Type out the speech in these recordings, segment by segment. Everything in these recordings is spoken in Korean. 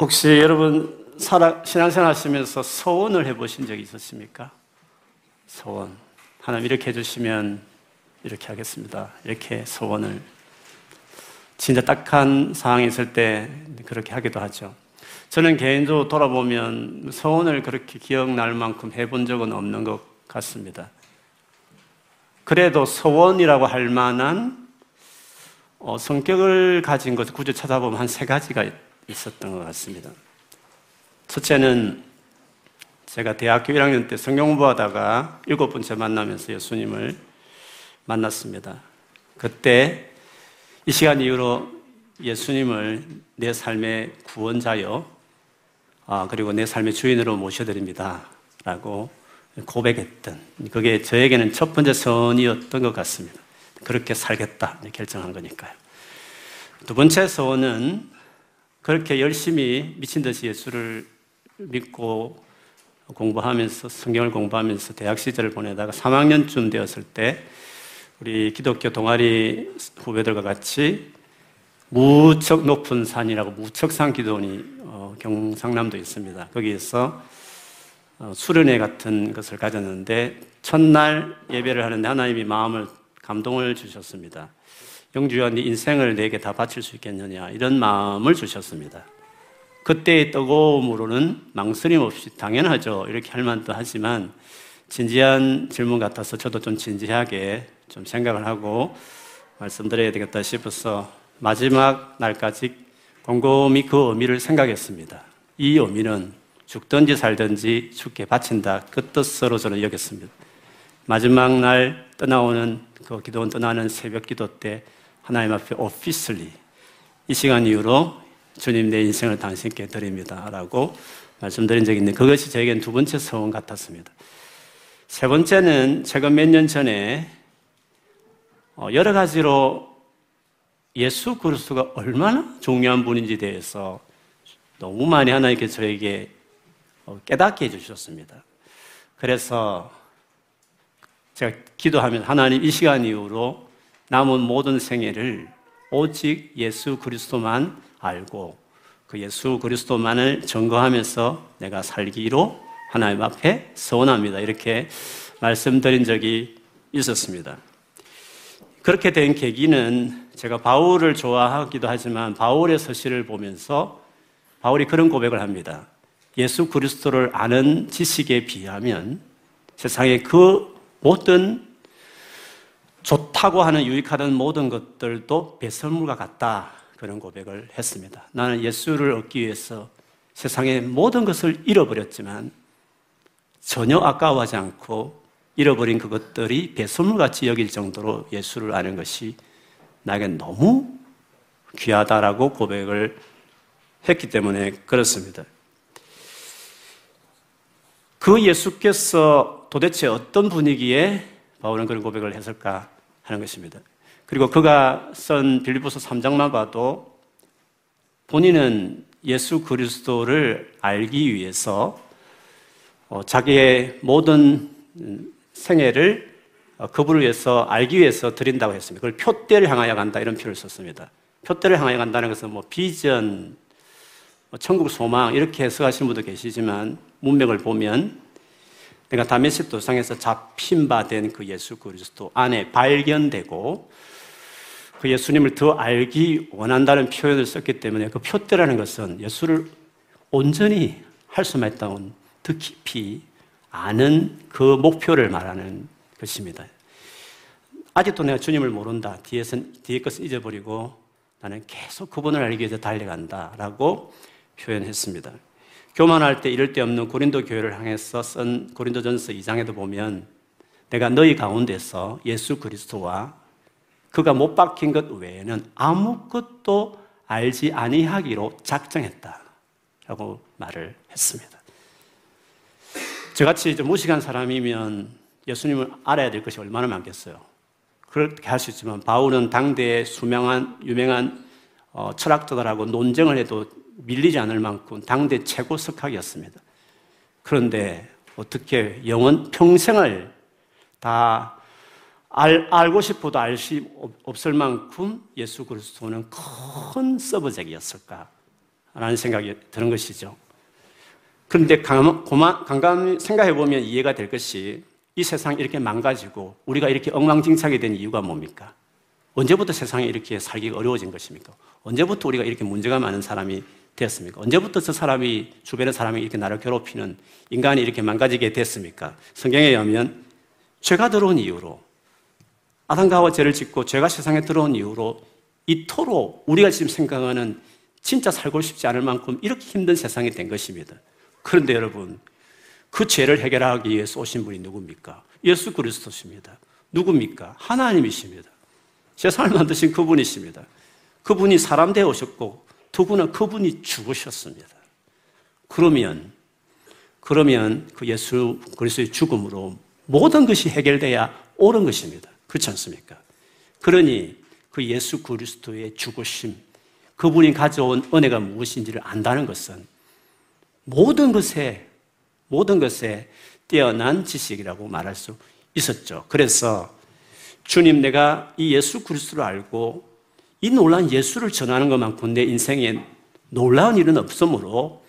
혹시 여러분 신앙생활 하시면서 소원을 해보신 적이 있으십니까? 소원. 하나님 이렇게 해주시면 이렇게 하겠습니다. 이렇게 소원을. 진짜 딱한 상황이 있을 때 그렇게 하기도 하죠. 저는 개인적으로 돌아보면 소원을 그렇게 기억날 만큼 해본 적은 없는 것 같습니다. 그래도 소원이라고 할 만한 어, 성격을 가진 것을 굳이 찾아보면 한 세 가지가 있었던 것 같습니다. 첫째는 제가 대학교 1학년 때 성경 공부하다가 일곱 번째 만나면서 예수님을 만났습니다. 그때 이 시간 이후로 예수님을 내 삶의 구원자요, 아, 그리고 내 삶의 주인으로 모셔드립니다. 라고 고백했던, 그게 저에게는 첫 번째 선이었던 것 같습니다. 그렇게 살겠다 결정한 거니까요. 두 번째 소원은 그렇게 열심히 미친 듯이 예수를 믿고 공부하면서 성경을 공부하면서 대학 시절을 보내다가 3학년쯤 되었을 때 우리 기독교 동아리 후배들과 같이 무척 높은 산이라고 무척산 기도원이 어, 경상남도 있습니다. 거기에서 어, 수련회 같은 것을 가졌는데 첫날 예배를 하는데 하나님이 마음을 감동을 주셨습니다. 영주야, 네 인생을 내게 다 바칠 수 있겠느냐 이런 마음을 주셨습니다. 그때의 뜨거움으로는 망설임 없이 당연하죠 이렇게 할 만도 하지만 진지한 질문 같아서 저도 좀 진지하게 좀 생각을 하고 말씀드려야 되겠다 싶어서 마지막 날까지 곰곰이 그 의미를 생각했습니다. 이 의미는 죽든지 살든지 죽게 바친다. 그 뜻으로 저는 여겼습니다. 마지막 날 떠나오는 그 기도원 떠나는 새벽 기도 때 하나님 앞에 오피셜리 이 시간 이후로 주님 내 인생을 당신께 드립니다. 라고 말씀드린 적이 있는데 그것이 저에겐 두 번째 소원 같았습니다. 세 번째는 최근 몇년 전에 어, 여러 가지로 예수 그리스도가 얼마나 중요한 분인지 대해서 너무 많이 하나님께 저에게 어, 깨닫게 해주셨습니다. 그래서 제가 기도하면 하나님 이 시간 이후로 남은 모든 생애를 오직 예수 그리스도만 알고 그 예수 그리스도만을 증거하면서 내가 살기로 하나님 앞에 서원합니다. 이렇게 말씀드린 적이 있었습니다. 그렇게 된 계기는 제가 바울을 좋아하기도 하지만 바울의 서시를 보면서 바울이 그런 고백을 합니다. 예수 그리스도를 아는 지식에 비하면 세상의 그 모든 좋다고 하는 유익하던 모든 것들도 배설물과 같다. 그런 고백을 했습니다. 나는 예수를 얻기 위해서 세상의 모든 것을 잃어버렸지만 전혀 아까워하지 않고 잃어버린 그것들이 배설물같이 여길 정도로 예수를 아는 것이 나에게 너무 귀하다라고 고백을 했기 때문에 그렇습니다. 그 예수께서 도대체 어떤 분위기에 바울은 그런 고백을 했을까 하는 것입니다. 그리고 그가 쓴 빌리포스 3장만 봐도 본인은 예수 그리스도를 알기 위해서 어, 자기의 모든 생애를 어, 그분을 위해서 알기 위해서 드린다고 했습니다. 그걸 표대를 향하여 간다 이런 표를 썼습니다. 표대를 향하여 간다는 것은 뭐 비전, 뭐 천국 소망 이렇게 해석하시는 분도 계시지만 문맥을 보면 내가 다메섹 도상에서 잡힌 바 된 그 예수 그리스도 안에 발견되고 그 예수님을 더 알기 원한다는 표현을 썼기 때문에 그 표대라는 것은 예수를 온전히 할 수만 있다면 더 깊이 아는 그 목표를 말하는 것입니다. 아직도 내가 주님을 모른다. 뒤에선, 뒤에 것은 잊어버리고 나는 계속 그분을 알기 위해서 달려간다. 라고 표현했습니다. 교만할 때 이럴 데 없는 고린도 교회를 향해서 쓴 고린도전서 2장에도 보면 내가 너희 가운데서 예수 그리스도와 그가 못 박힌 것 외에는 아무것도 알지 아니하기로 작정했다 라고 말을 했습니다. 저같이 좀 무식한 사람이면 예수님을 알아야 될 것이 얼마나 많겠어요. 그렇게 할 수 있지만 바울은 당대의 수명한 유명한 어, 철학자들하고 논쟁을 해도 밀리지 않을 만큼 당대 최고 석학이었습니다. 그런데 어떻게 영원 평생을 다 알, 알고 싶어도 알 수 없을 만큼 예수 그리스도는 큰 서브젝이었을까 라는 생각이 드는 것이죠. 그런데 강감 생각해 보면 이해가 될 것이 이 세상이 이렇게 망가지고 우리가 이렇게 엉망진창이 된 이유가 뭡니까? 언제부터 세상이 이렇게 살기가 어려워진 것입니까? 언제부터 우리가 이렇게 문제가 많은 사람이 되었습니까? 언제부터 저 사람이 주변의 사람이 이렇게 나를 괴롭히는 인간이 이렇게 망가지게 됐습니까? 성경에 의하면 죄가 들어온 이유로 아담과 죄를 짓고 죄가 세상에 들어온 이후로 이토록 우리가 지금 생각하는 진짜 살고 싶지 않을 만큼 이렇게 힘든 세상이 된 것입니다. 그런데 여러분, 그 죄를 해결하기 위해서 오신 분이 누굽니까? 예수 그리스도십니다. 누굽니까? 하나님이십니다. 세상을 만드신 그분이십니다. 그분이 사람 되어 오셨고, 두 분은 그분이 죽으셨습니다. 그러면, 그러면 그 예수 그리스도의 죽음으로 모든 것이 해결돼야 옳은 것입니다. 그렇지 않습니까? 그러니 그 예수 그리스도의 죽으심, 그분이 가져온 은혜가 무엇인지를 안다는 것은 모든 것에, 모든 것에 뛰어난 지식이라고 말할 수 있었죠. 그래서 주님 내가 이 예수 그리스도를 알고 이 놀라운 예수를 전하는 것만큼 내 인생에 놀라운 일은 없으므로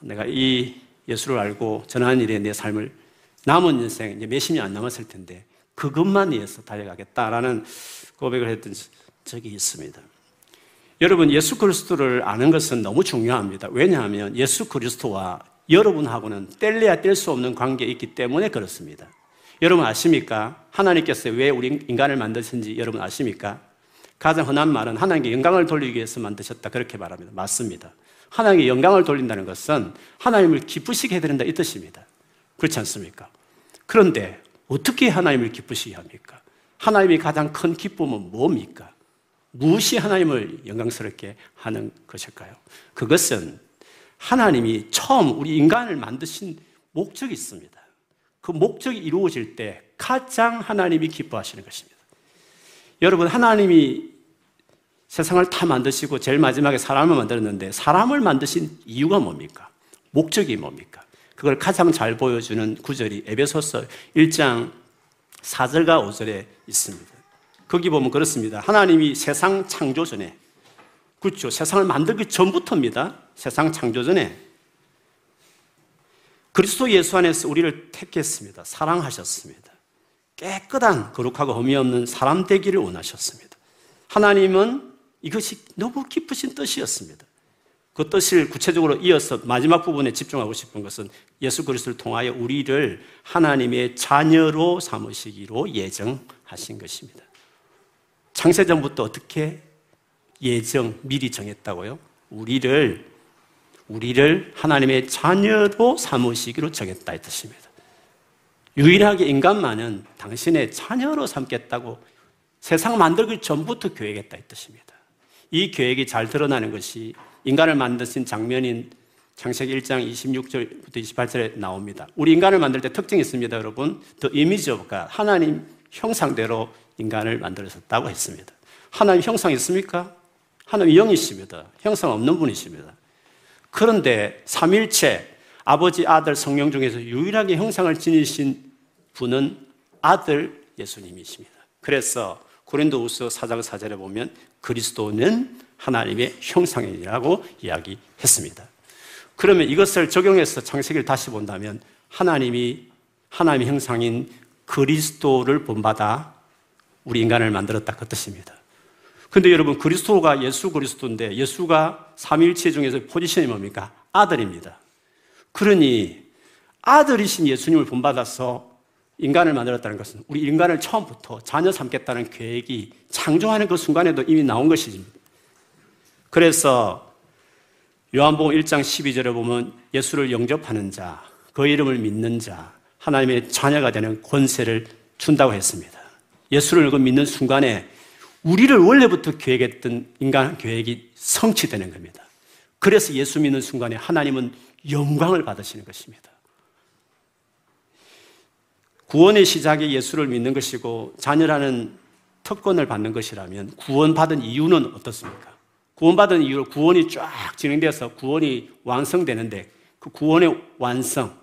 내가 이 예수를 알고 전하는 일에 내 삶을 남은 인생 이제 몇십 년 안 남았을 텐데 그것만 위해서 달려가겠다라는 고백을 했던 적이 있습니다. 여러분, 예수 그리스도를 아는 것은 너무 중요합니다. 왜냐하면 예수 그리스도와 여러분하고는 뗄래야 뗄 수 없는 관계에 있기 때문에 그렇습니다. 여러분 아십니까? 하나님께서 왜 우리 인간을 만드신지 여러분 아십니까? 가장 흔한 말은 하나님께 영광을 돌리기 위해서 만드셨다. 그렇게 말합니다. 맞습니다. 하나님께 영광을 돌린다는 것은 하나님을 기쁘시게 해드린다. 이 뜻입니다. 그렇지 않습니까? 그런데 어떻게 하나님을 기쁘시게 합니까? 하나님이 가장 큰 기쁨은 뭡니까? 무엇이 하나님을 영광스럽게 하는 것일까요? 그것은 하나님이 처음 우리 인간을 만드신 목적이 있습니다. 그 목적이 이루어질 때 가장 하나님이 기뻐하시는 것입니다. 여러분, 하나님이 세상을 다 만드시고 제일 마지막에 사람을 만들었는데 사람을 만드신 이유가 뭡니까? 목적이 뭡니까? 그걸 가장 잘 보여주는 구절이 에베소서 1장 4절과 5절에 있습니다. 거기 보면 그렇습니다. 하나님이 세상 창조 전에 그렇죠. 세상을 만들기 전부터입니다. 세상 창조 전에 그리스도 예수 안에서 우리를 택했습니다. 사랑하셨습니다. 깨끗한 거룩하고 흠이 없는 사람 되기를 원하셨습니다. 하나님은 이것이 너무 깊으신 뜻이었습니다. 그 뜻을 구체적으로 이어서 마지막 부분에 집중하고 싶은 것은 예수 그리스도를 통하여 우리를 하나님의 자녀로 삼으시기로 예정하신 것입니다. 창세전부터 어떻게 예정 미리 정했다고요? 우리를 우리를 하나님의 자녀로 삼으시기로 정했다 이 뜻입니다. 유일하게 인간만은 당신의 자녀로 삼겠다고 세상 만들기 전부터 계획했다 이 뜻입니다. 이 계획이 잘 드러나는 것이 인간을 만드신 장면인 창세기 1장 26절부터 28절에 나옵니다. 우리 인간을 만들 때 특징이 있습니다, 여러분. The image of God. 하나님 형상대로 인간을 만들었다고 했습니다. 하나님 형상 있습니까? 하나님 영이십니다. 형상 없는 분이십니다. 그런데 삼일체 아버지, 아들, 성령 중에서 유일하게 형상을 지니신 분은 아들 예수님이십니다. 그래서 고린도후서 4장 4절에 보면 그리스도는 하나님의 형상이라고 이야기했습니다. 그러면 이것을 적용해서 창세기를 다시 본다면 하나님이 하나님의 형상인 그리스도를 본받아 우리 인간을 만들었다 그 뜻입니다. 근데 여러분 그리스도가 예수 그리스도인데 예수가 삼일체 중에서 포지션이 뭡니까? 아들입니다. 그러니 아들이신 예수님을 본받아서 인간을 만들었다는 것은 우리 인간을 처음부터 자녀 삼겠다는 계획이 창조하는 그 순간에도 이미 나온 것입니다. 그래서 요한복음 1장 12절에 보면 예수를 영접하는 자, 그 이름을 믿는 자, 하나님의 자녀가 되는 권세를 준다고 했습니다. 예수를 믿는 순간에 우리를 원래부터 계획했던 인간 계획이 성취되는 겁니다. 그래서 예수 믿는 순간에 하나님은 영광을 받으시는 것입니다. 구원의 시작이 예수를 믿는 것이고 자녀라는 특권을 받는 것이라면 구원받은 이유는 어떻습니까? 구원받은 이후로 구원이 쫙 진행돼서 구원이 완성되는데 그 구원의 완성,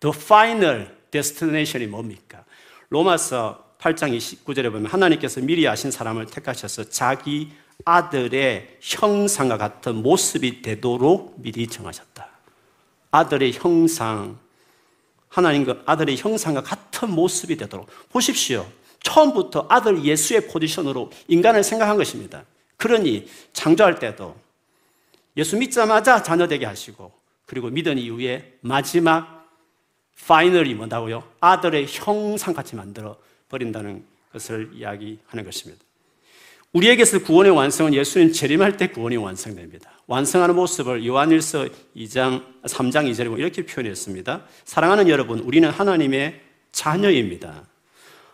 the final destination이 뭡니까? 로마서 8장 29절에 보면 하나님께서 미리 아신 사람을 택하셔서 자기 아들의 형상과 같은 모습이 되도록 미리 정하셨다. 아들의 형상, 하나님과 아들의 형상과 같은 모습이 되도록. 보십시오. 처음부터 아들 예수의 포지션으로 인간을 생각한 것입니다. 그러니 창조할 때도 예수 믿자마자 자녀 되게 하시고 그리고 믿은 이후에 마지막 파이널이 뭐다고요? 아들의 형상같이 만들어 버린다는 것을 이야기하는 것입니다. 우리에게서 구원의 완성은 예수님 재림할 때 구원이 완성됩니다. 완성하는 모습을 요한일서 2장 3장 2절에 이렇게 표현했습니다. 사랑하는 여러분, 우리는 하나님의 자녀입니다.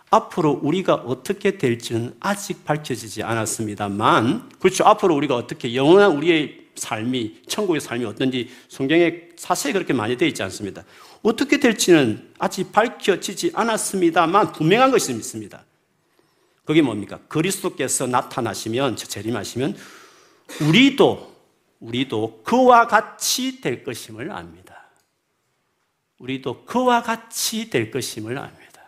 앞으로 우리가 어떻게 될지는 아직 밝혀지지 않았습니다만, 그렇죠. 앞으로 우리가 어떻게 영원한 우리의 삶이, 천국의 삶이 어떤지 성경에 자세히 그렇게 많이 되어 있지 않습니다. 어떻게 될지는 아직 밝혀지지 않았습니다만, 분명한 것이 있습니다. 그게 뭡니까? 그리스도께서 나타나시면, 재림하시면, 우리도, 우리도 그와 같이 될 것임을 압니다. 우리도 그와 같이 될 것임을 압니다.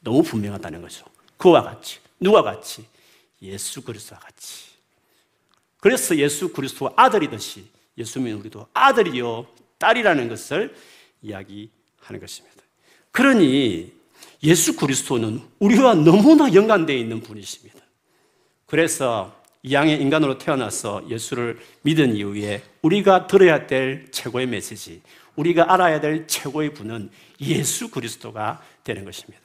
너무 분명하다는 거죠. 그와 같이. 누가 같이? 예수 그리스도와 같이. 그래서 예수 그리스도가 아들이듯이 예수님 우리도 아들이요 딸이라는 것을 이야기하는 것입니다. 그러니 예수 그리스도는 우리와 너무나 연관되어 있는 분이십니다. 그래서 이양의 인간으로 태어나서 예수를 믿은 이후에 우리가 들어야 될 최고의 메시지, 우리가 알아야 될 최고의 분은 예수 그리스도가 되는 것입니다.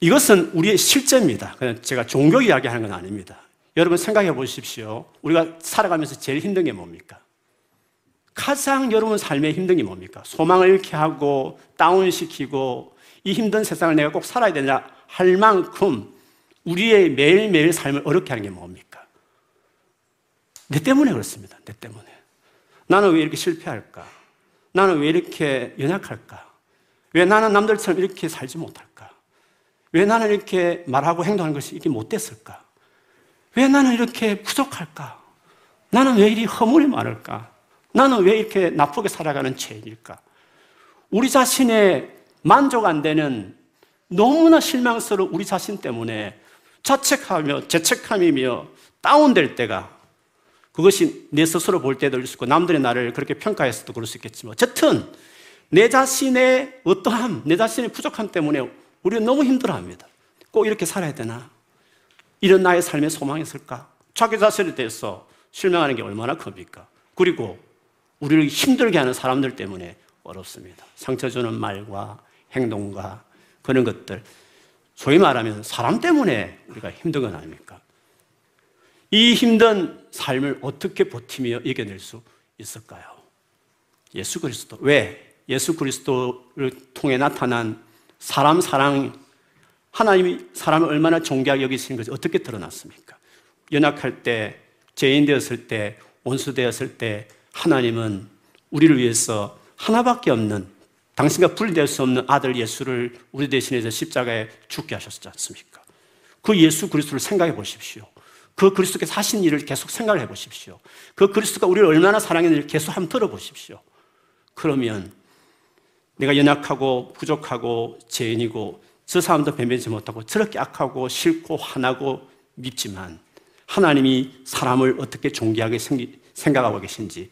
이것은 우리의 실제입니다. 그냥 제가 종교 이야기하는 건 아닙니다. 여러분 생각해 보십시오. 우리가 살아가면서 제일 힘든 게 뭡니까? 가장 여러분 삶에 힘든 게 뭡니까? 소망을 잃게 하고 다운시키고 이 힘든 세상을 내가 꼭 살아야 되냐 할 만큼 우리의 매일매일 삶을 어렵게 하는 게 뭡니까? 내 때문에 그렇습니다. 내 때문에. 나는 왜 이렇게 실패할까? 나는 왜 이렇게 연약할까? 왜 나는 남들처럼 이렇게 살지 못할까? 왜 나는 이렇게 말하고 행동하는 것이 이게 못됐을까? 왜 나는 이렇게 부족할까? 나는 왜 이리 허물이 많을까? 나는 왜 이렇게 나쁘게 살아가는 죄인일까? 우리 자신의 만족 안 되는 너무나 실망스러운 우리 자신 때문에 자책하며 죄책함이며 다운될 때가 그것이 내 스스로 볼 때도 있고 남들의 나를 그렇게 평가해서도 그럴 수 있겠지만 어쨌든 내 자신의 어떠함, 내 자신의 부족함 때문에 우리는 너무 힘들어 합니다. 꼭 이렇게 살아야 되나? 이런 나의 삶의 소망이 있을까? 자기 자신에 대해서 실망하는 게 얼마나 큽니까? 그리고 우리를 힘들게 하는 사람들 때문에 어렵습니다. 상처 주는 말과 행동과 그런 것들. 소위 말하면 사람 때문에 우리가 힘든 건 아닙니까? 이 힘든 삶을 어떻게 버티며 이겨낼 수 있을까요? 예수 그리스도. 왜? 예수 그리스도를 통해 나타난 사람 사랑, 하나님이 사람을 얼마나 존귀하게 여기시는 것이 어떻게 드러났습니까? 연약할 때, 죄인 되었을 때, 원수 되었을 때, 하나님은 우리를 위해서 하나밖에 없는 당신과 분리될 수 없는 아들 예수를 우리 대신해서 십자가에 죽게 하셨지 않습니까? 그 예수 그리스도를 생각해 보십시오. 그 그리스도께서 하신 일을 계속 생각을 해 보십시오. 그 그리스도가 우리를 얼마나 사랑했는지 계속 한번 들어보십시오. 그러면 내가 연약하고 부족하고 죄인이고 저 사람도 변변치 못하고 저렇게 악하고 싫고 화나고 밉지만 하나님이 사람을 어떻게 존귀하게 생각하고 계신지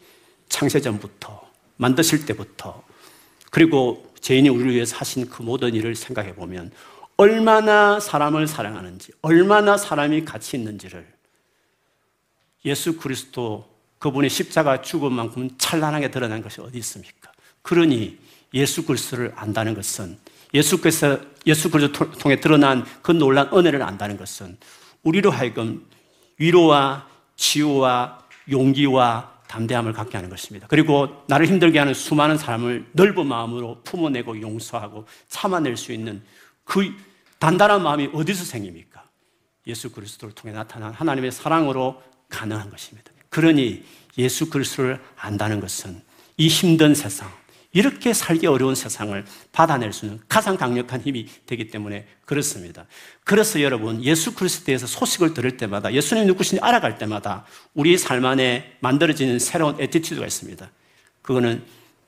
창세전부터 만드실 때부터 그리고 죄인이 우리를 위해서 하신 그 모든 일을 생각해 보면 얼마나 사람을 사랑하는지 얼마나 사람이 가치 있는지를 예수 그리스도 그분의 십자가 죽은 만큼 찬란하게 드러난 것이 어디 있습니까? 그러니 예수 그리스도를 안다는 것은 예수께서 예수 그리스도 통해 드러난 그 놀란 은혜를 안다는 것은 우리로 하여금 위로와 치유와 용기와 담대함을 갖게 하는 것입니다. 그리고 나를 힘들게 하는 수많은 사람을 넓은 마음으로 품어내고 용서하고 참아낼 수 있는 그 단단한 마음이 어디서 생깁니까? 예수 그리스도를 통해 나타난 하나님의 사랑으로 가능한 것입니다. 그러니 예수 그리스도를 안다는 것은 이 힘든 세상, 이렇게 살기 어려운 세상을 받아낼 수 있는 가장 강력한 힘이 되기 때문에 그렇습니다. 그래서 여러분, 예수 그리스도에 대해서 소식을 들을 때마다 예수님 누구신지 알아갈 때마다 우리 삶 안에 만들어지는 새로운 attitude가 있습니다. 그거는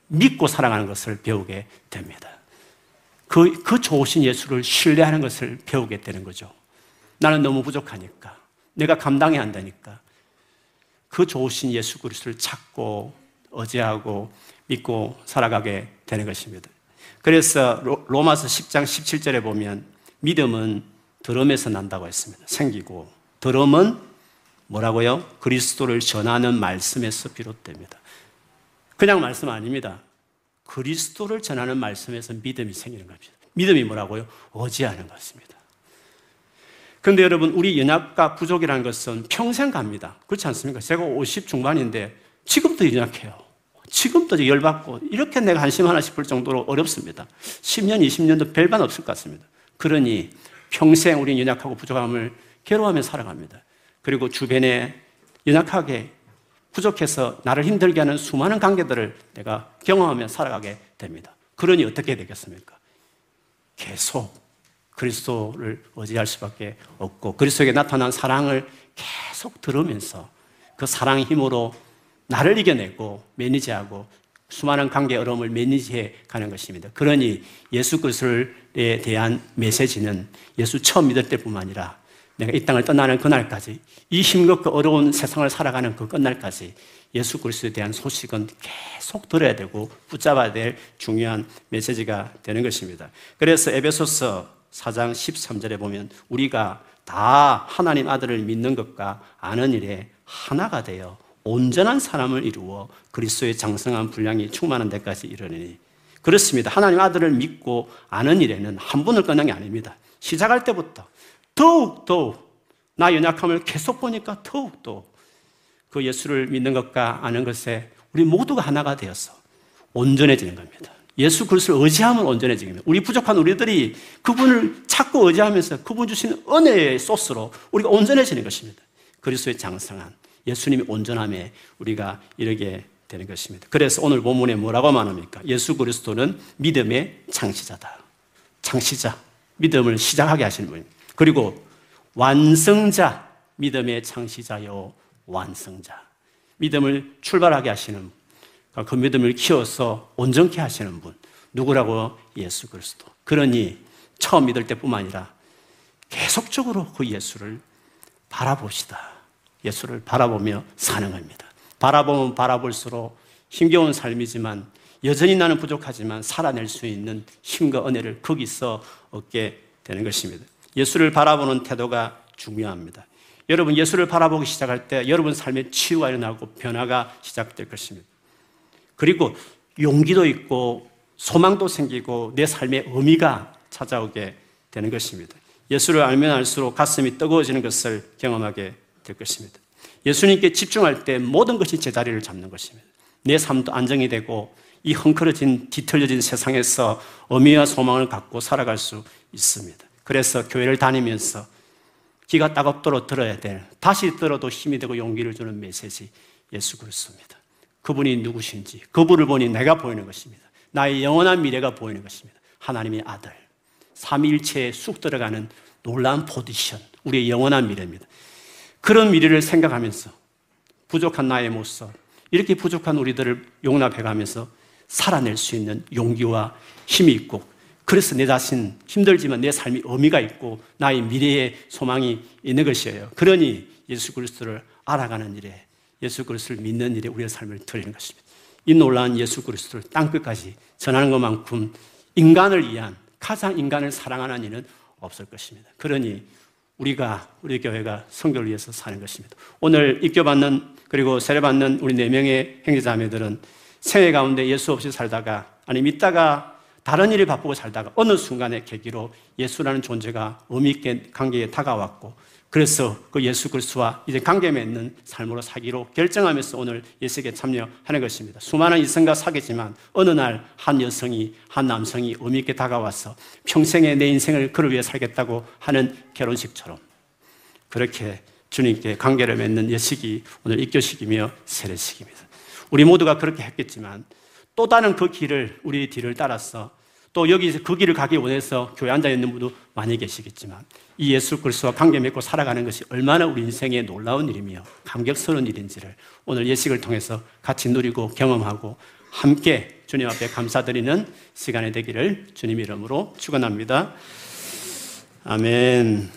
믿고 살아가는 것을 배우게 됩니다. 그, 그 좋으신 예수를 신뢰하는 것을 배우게 되는 거죠. 나는 너무 부족하니까. 내가 감당해야 한다니까. 그 좋으신 예수 그리스도를 찾고 어제하고 믿고 살아가게 되는 것입니다. 그래서 로마서 10장 17절에 보면 믿음은 들음에서 난다고 했습니다. 생기고 들음은 뭐라고요? 그리스도를 전하는 말씀에서 비롯됩니다. 그냥 말씀 아닙니다. 그리스도를 전하는 말씀에서 믿음이 생기는 겁니다. 믿음이 뭐라고요? 어지하는 것입니다. 그런데 여러분, 우리 연약과 부족이라는 것은 평생 갑니다. 그렇지 않습니까? 제가 50 중반인데 지금도 연약해요. 지금도 열받고 이렇게 내가 한심 하나 싶을 정도로 어렵습니다. 10년, 20년도 별반 없을 것 같습니다. 그러니 평생 우리 연약하고 부족함을 괴로워하며 살아갑니다. 그리고 주변에 연약하게 부족해서 나를 힘들게 하는 수많은 관계들을 내가 경험하며 살아가게 됩니다. 그러니 어떻게 되겠습니까? 계속 그리스도를 의지할 수밖에 없고 그리스도에게 나타난 사랑을 계속 들으면서 그 사랑의 힘으로 나를 이겨내고 매니지하고 수많은 관계 어려움을 매니지해 가는 것입니다. 그러니 예수 그리스도에 대한 메시지는 예수 처음 믿을 때뿐만 아니라 내가 이 땅을 떠나는 그날까지 이 힘겹고 어려운 세상을 살아가는 그 끝날까지 예수 그리스도에 대한 소식은 계속 들어야 되고 붙잡아야 될 중요한 메시지가 되는 것입니다. 그래서 에베소서 4장 13절에 보면 우리가 다 하나님 아들을 믿는 것과 아는 일에 하나가 되어 온전한 사람을 이루어 그리스도의 장성한 분량이 충만한 데까지 이르니 그렇습니다. 하나님 아들을 믿고 아는 일에는 한 분을 끊는 게 아닙니다. 시작할 때부터 더욱 더욱 나 연약함을 계속 보니까 더욱더 그 예수를 믿는 것과 아는 것에 우리 모두가 하나가 되어서 온전해지는 겁니다. 예수 그리스도를 의지하면 온전해지는. 우리 부족한 우리들이 그분을 찾고 의지하면서 그분 주신 은혜의 소스로 우리가 온전해지는 것입니다. 그리스도의 장성한 예수님이 온전함에 우리가 이르게 되는 것입니다. 그래서 오늘 본문에 뭐라고 말합니까? 예수 그리스도는 믿음의 창시자다. 창시자. 믿음을 시작하게 하시는 분입니다. 그리고 완성자, 믿음의 창시자요, 완성자. 믿음을 출발하게 하시는 분. 그 믿음을 키워서 온전케 하시는 분. 누구라고? 예수 그리스도. 그러니 처음 믿을 때뿐만 아니라 계속적으로 그 예수를 바라봅시다. 예수를 바라보며 사는 겁니다. 바라보면 바라볼수록 힘겨운 삶이지만 여전히 나는 부족하지만 살아낼 수 있는 힘과 은혜를 거기서 얻게 되는 것입니다. 예수를 바라보는 태도가 중요합니다. 여러분 예수를 바라보기 시작할 때 여러분 삶에 치유가 일어나고 변화가 시작될 것입니다. 그리고 용기도 있고 소망도 생기고 내 삶의 의미가 찾아오게 되는 것입니다. 예수를 알면 알수록 가슴이 뜨거워지는 것을 경험하게 될 것입니다. 예수님께 집중할 때 모든 것이 제자리를 잡는 것입니다. 내 삶도 안정이 되고 이 헝클어진 뒤틀려진 세상에서 의미와 소망을 갖고 살아갈 수 있습니다. 그래서 교회를 다니면서 귀가 따갑도록 들어야 될, 다시 들어도 힘이 되고 용기를 주는 메시지, 예수 그리스도입니다. 그분이 누구신지, 그분을 보니 내가 보이는 것입니다. 나의 영원한 미래가 보이는 것입니다. 하나님의 아들, 삼일체에 쑥 들어가는 놀라운 포지션, 우리의 영원한 미래입니다. 그런 미래를 생각하면서 부족한 나의 모습, 이렇게 부족한 우리들을 용납해 가면서 살아낼 수 있는 용기와 힘이 있고 그래서 내 자신 힘들지만 내 삶이 의미가 있고 나의 미래의 소망이 있는 것이에요. 그러니 예수 그리스도를 알아가는 일에 예수 그리스도를 믿는 일에 우리의 삶을 드리는 것입니다. 이 놀라운 예수 그리스도를 땅 끝까지 전하는 것만큼 인간을 위한 가장 인간을 사랑하는 일은 없을 것입니다. 그러니 우리가 우리 교회가 성교를 위해서 사는 것입니다. 오늘 입교받는 그리고 세례받는 우리 네 명의 형제자매들은 생애 가운데 예수 없이 살다가 아니 믿다가 다른 일에 바쁘고 살다가 어느 순간의 계기로 예수라는 존재가 의미 있게 관계에 다가왔고 그래서 그 예수 그리스도와 이제 관계 맺는 삶으로 사기로 결정하면서 오늘 예수에게 참여하는 것입니다. 수많은 이성과 사귀지만 어느 날 한 여성이 한 남성이 의미 있게 다가와서 평생에 내 인생을 그를 위해 살겠다고 하는 결혼식처럼 그렇게 주님께 관계를 맺는 예식이 오늘 입교식이며 세례식입니다. 우리 모두가 그렇게 했겠지만 또 다른 그 길을 우리 뒤를 따라서 또 여기 그 길을 가기 원해서 교회 앉아 있는 분도 많이 계시겠지만 이 예수 그리스도와 관계 맺고 살아가는 것이 얼마나 우리 인생에 놀라운 일이며 감격스러운 일인지를 오늘 예식을 통해서 같이 누리고 경험하고 함께 주님 앞에 감사드리는 시간이 되기를 주님 이름으로 축원합니다. 아멘.